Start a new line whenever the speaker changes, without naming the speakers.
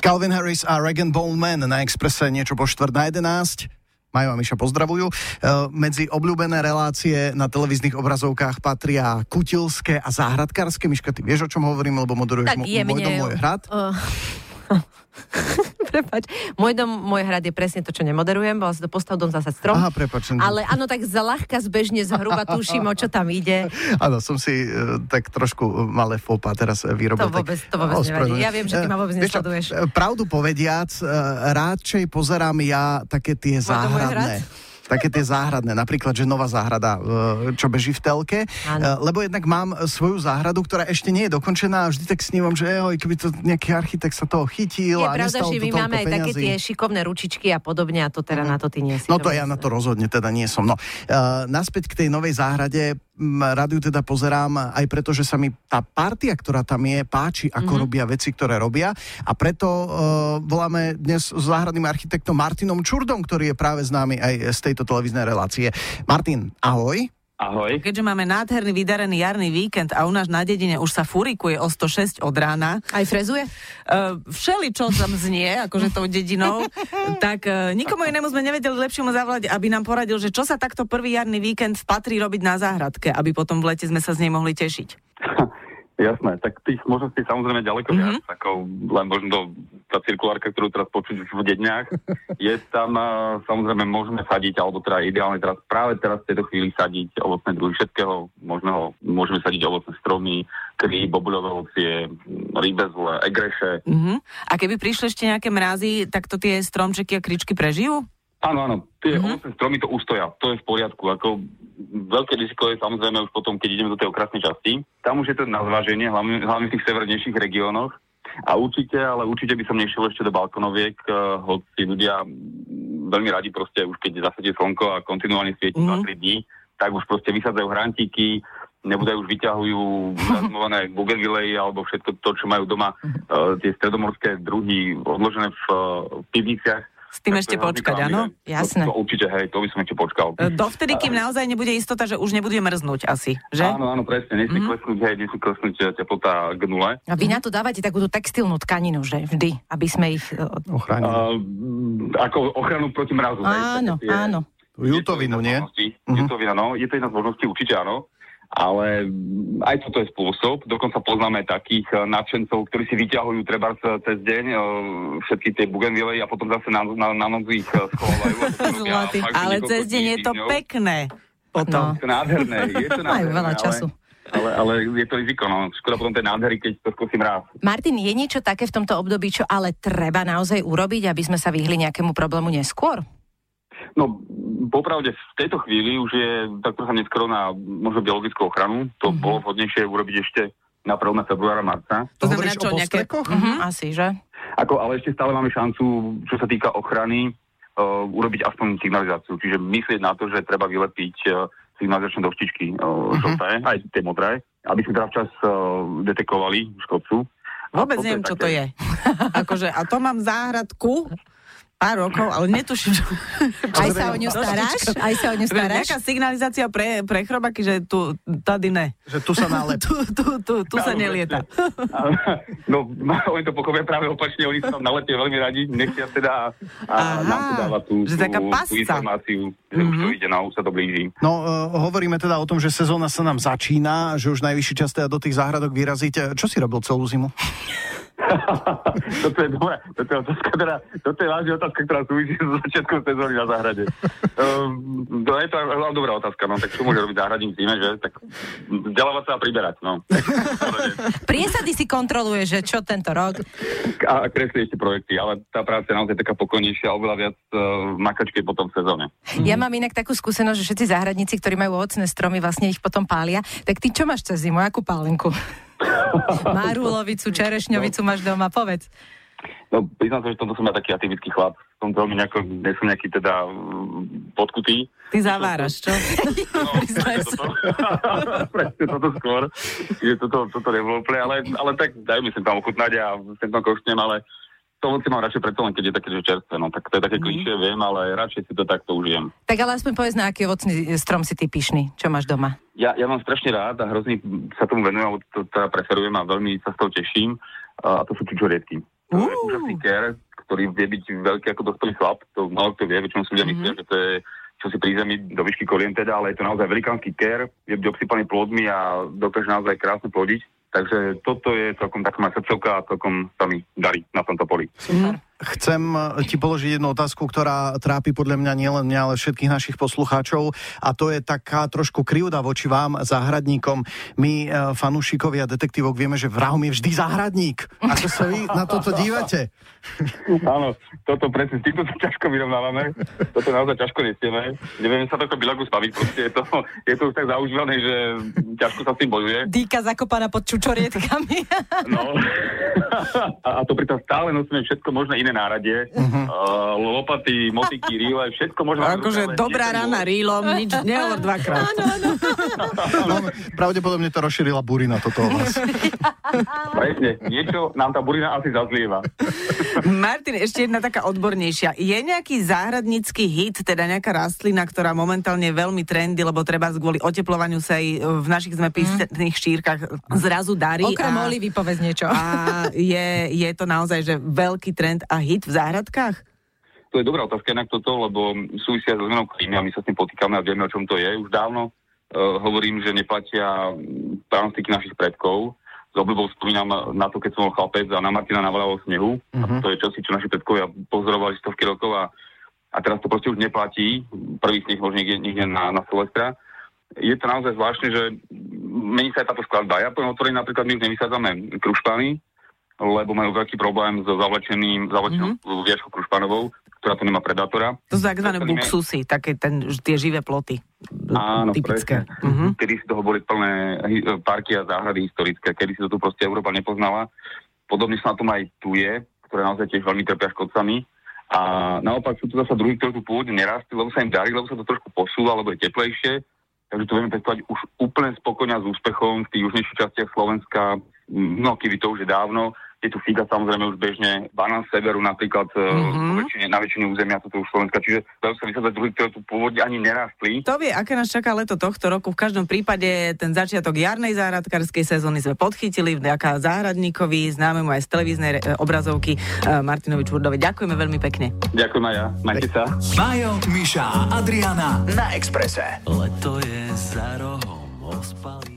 Calvin Harris a Regan Bowman na Expresse niečo po štvrt na 11. Majo a Miša pozdravujú. E, medzi obľúbené relácie na televíznych obrazovkách patria kutilské a záhradkárske. Miška, ty vieš, o čom hovorím, lebo moderuješ
Tak jemne,
môj dom, môj hrad?
Uh, prepač, môj dom, môj hrad je presne to, čo nemoderujem, bola to postav dom zasa strom.
Aha, prepač.
Ale áno, tak zľahka zbežne, zhruba tuším, o čo tam ide.
Áno, som si uh, tak trošku malé fopa teraz e, vyrobil.
To vôbec, to vôbec nevadí. Ja viem, že ty ma vôbec
čo,
nesleduješ.
e, Pravdu povediac, e, radšej pozerám ja také tie
Môj dom, môj
záhradné. Také tie záhradné, napríklad, že nová záhrada, e, čo beží v telke,
Áno.
E, lebo jednak mám svoju záhradu, ktorá ešte nie je dokončená a vždy tak snívam, že oj, keby to nejaký architekt sa toho chytil
Je
a
pravda, že
to
my máme aj také tie šikovné ručičky a podobne a to teda na to ty nie si.
No to ja na to rozhodne teda nie som. No, uh, naspäť k tej novej záhrade, m, rád ju teda pozerám aj preto, že sa mi tá partia, ktorá tam je, páči, ako
Mhm.
mm-hmm. robia veci, ktoré robia a preto uh, voláme dnes s záhradným architektom Martinom Čurdom, ktorý je práve známy aj z tejto televíznej relácie. Martin, ahoj.
Ahoj.
Keďže máme nádherný vydarený jarný víkend a u nás na dedine už sa furikuje o 106 od rána,
Aj frezuje?
uh, všeli, čo tam znie, akože tou dedinou, tak uh, nikomu inému sme nevedeli lepšiemu zavolať, aby nám poradil, že čo sa takto prvý jarný víkend patrí robiť na záhradke, aby potom v lete sme sa z nej mohli tešiť.
Jasné, tak tých možností samozrejme ďaleko mm-hmm. viac, ako len možno to, tá cirkulárka, ktorú teraz počuť v dedňách. je tam, a, samozrejme, môžeme sadiť, alebo teda ideálne teraz, práve teraz v tejto chvíli sadiť ovocné druhy všetkého možného. Môžeme sadiť ovocné stromy, kry, bobuľové ovocie, rýbezle, egreše.
Uh-huh. A keby prišli ešte nejaké mrazy, tak to tie stromčeky a kričky prežijú?
Áno, áno, tie
Mhm.
mm-hmm. ovocné stromy to ustoja, to je v poriadku. Ako veľké riziko je samozrejme už potom, keď ideme do tej okrasnej časti. Tam už je to na zváženie, hlavne, hlavne v tých severnejších regiónoch. A určite, ale určite by som nešiel ešte do balkonoviek, uh, hoci ľudia mm, veľmi radi proste, už keď zasadí slnko a kontinuálne svieti
Mhm.
2-3 dní, tak už proste vysadzajú hrantíky, nebudajú už vyťahujú zazmované bougainvillei alebo všetko to, čo majú doma, uh, tie stredomorské druhy odložené v uh, pivniciach.
S tým ešte
veľmi
počkať, áno?
klamlivé.
Jasné.
To, to určite, hej, to by som ešte počkal.
E, Dovtedy, kým naozaj nebude istota, že už nebude mrznúť asi, že?
Áno, áno, presne, nesmie
Mhm.
mm-hmm. klesnúť, hej, nesmie klesnúť eh, teplota k nule.
A vy na to dávate takúto textilnú tkaninu, že vždy, aby sme ich... e,
Ochránil.
Uh, ako ochranu proti mrazu. hej,
Áno,
tie-
áno.
Jutovinu, nie?
Mm-hmm. Jutovina, no, je to jedna z možností, určite áno. Ale aj toto je spôsob. Dokonca poznáme takých eh, nadšencov, ktorí si vyťahujú treba cez deň eh, všetky tie bugenvily a potom zase na, na, na noc ich eh, že
Ale cez deň je to pekné. Potom.
No.
Je to nádherné, je to nádherné.
Majú veľa
ale-
času.
Ale, ale je to riziko, no. Škoda potom tej nádhery, keď to skúsim raz.
Martin, je niečo také v tomto období, čo ale treba naozaj urobiť, aby sme sa vyhli nejakému problému neskôr?
No, popravde v tejto chvíli už je tak trocha neskoro na možno biologickú ochranu. To
Mhm.
mm-hmm. bolo vhodnejšie urobiť ešte na 1. februára, marca.
To znamená, čo, nejaké-?
Mhm, asi, že?
Ako, ale ešte stále máme šancu, čo sa týka ochrany, uh, urobiť aspoň signalizáciu. Čiže myslieť na to, že treba vylepiť uh, signalizačné doštičky uh,
Mhm.
žlté, aj tie modré, aby sme teda včas uh, detekovali škodcu.
Vôbec neviem, čo to
také-
je. akože, a to mám záhradku pár rokov, ale netuším, čo...
Aj sa o ňu staráš? Aj sa o ňu staráš?
Nejaká signalizácia pre, pre chrobaky, že tu, tady ne.
Že tu sa nálep.
Tu, tu, tu, tu sa nelieta.
No, oni to pochopia práve opačne, oni sa tam na lete veľmi radi, nechcia teda a
Aha,
nám to dáva tú,
že
tú,
taká
tú informáciu, že už to ide, no, už sa to blíži.
No, uh, hovoríme teda o tom, že sezóna sa nám začína, že už najvyšší čas teda do tých záhradok vyraziť. Čo si robil celú zimu?
toto je dobré, toto je otázka, teda, toto je vážna otázka, ktorá súvisí so začiatkom sezóny na záhrade. Um, to je to ale dobrá otázka, no, tak čo môže robiť záhradník zime, že? Tak vzdelávať sa a priberať, no.
Priesady si kontroluje, že čo tento rok?
a kresli ešte projekty, ale tá práca je naozaj taká pokojnejšia, oveľa viac uh, makačky potom v sezóne.
Ja mám inak takú skúsenosť, že všetci záhradníci, ktorí majú ovocné stromy, vlastne ich potom pália. Tak ty čo máš cez zimu? Akú pálenku? Marúlovicu, čerešňovicu máš doma, povedz.
No, priznám sa, že toto som ja taký atypický chlap. Som veľmi nejako, nie som nejaký teda mm, podkutý.
Ty zaváraš, čo?
No,
Priznaj sa.
presne toto skôr. Že toto, toto nebolo úplne, ale, ale tak dajú mi sem tam ochutnať a sem tam koštnem, ale to ovoci mám radšej preto len, keď je také, že čerstvé. No, tak to je také
Mhm.
klišé, viem, ale radšej si to takto užijem.
Tak ale aspoň povedz, na aký ovocný strom si ty pyšný. Čo máš doma?
Ja, ja mám strašne rád a hrozný sa tomu venujem, alebo to teda preferujem a veľmi sa z toho teším. A to sú čičoriedky. To je úžasný ker, ktorý vie byť veľký ako dospelý chlap. To málo kto vie, väčšinou si ľudia myslia, že to je čo si pri zemi do výšky kolien teda, ale je to naozaj velikánsky ker, je byť obsypaný plodmi a dokáže naozaj krásne plodiť. Takže toto je celkom taká srdcovka a celkom sa mi darí na tomto poli.
Super. Chcem eh, ti položiť jednu otázku, ktorá trápi podľa mňa nielen mňa, ale všetkých našich poslucháčov a to je taká trošku krivda voči vám, záhradníkom. My, eh, fanúšikovia detektívok, vieme, že vrahom je vždy záhradník. Ako sa vy na toto dívate?
Áno, toto presne, s týmto sa ťažko vyrovnávame. Toto naozaj ťažko nesieme. Nevieme sa tako bilagu spaviť, proste je to, je to už tak zaužívané, že ťažko sa s tým bojuje.
Dýka zakopaná pod čučorietkami.
No. A, a to pritom stále nosíme všetko možné iné náradie. Uh-huh. Uh, lopaty, motiky, ríle, všetko možno.
Akože dobrá rána rílom, nič nehovor dvakrát.
Áno, áno.
No, pravdepodobne to rozšírila burina toto o vás.
Presne, niečo nám tá burina asi zazlieva.
Martin, ešte jedna taká odbornejšia. Je nejaký záhradnícky hit, teda nejaká rastlina, ktorá momentálne je veľmi trendy, lebo treba kvôli oteplovaniu sa aj v našich zemepisných šírkach zrazu darí.
Okrem
a,
olivy povedz niečo.
a je, je to naozaj že veľký trend a hit v záhradkách?
To je dobrá otázka inak toto, lebo súvisia s zmenou klímy a my sa s tým potýkame a vieme, o čom to je. Už dávno uh, hovorím, že neplatia pranostiky našich predkov. S obľubou spomínam na to, keď som bol chlapec a na Martina navalával snehu. Uh-huh. A to je čosi, čo naši predkovia pozorovali stovky rokov a, a teraz to proste už neplatí. Prvý sneh možno niekde, niekde na, na Silvestra. Je to naozaj zvláštne, že mení sa aj táto skladba. Ja poviem otvorene, napríklad my už nevysádzame krušpany, lebo majú veľký problém so zavlečeným, zavlečenou mm-hmm. viažkou krušpanovou, ktorá tu nemá predátora.
To sú tzv. buksusy, také ten, tie živé ploty.
Áno,
typické.
presne. Uh-huh. Kedy si toho boli plné parky a záhrady historické, kedy si to tu proste Európa nepoznala. Podobne sa na tom aj tu je, ktoré naozaj tiež veľmi trpia škodcami. A naopak sú tu zase druhí, ktorí tu pôvodne nerastli, lebo sa im darí, lebo sa to trošku posúva, lebo je teplejšie. Takže to vieme pestovať už úplne spokojne s úspechom v tých južnejších častiach Slovenska. No, kedy to už je dávno je tu figa samozrejme už bežne, banán severu napríklad mm-hmm. väčšine, na väčšine územia toto už Slovenska, čiže dajú sa vysadzať druhy, ktoré tu pôvodne ani nerastli.
To vie, aké nás čaká leto tohto roku. V každom prípade ten začiatok jarnej záhradkárskej sezóny sme podchytili vďaka záhradníkovi, známemu aj z televíznej e, obrazovky e, Martinovi Čurdovi. Ďakujeme veľmi pekne.
Ďakujem aj ja. Majte sa.
Majo, Miša a Adriana na Exprese. Leto je za rohom, ospali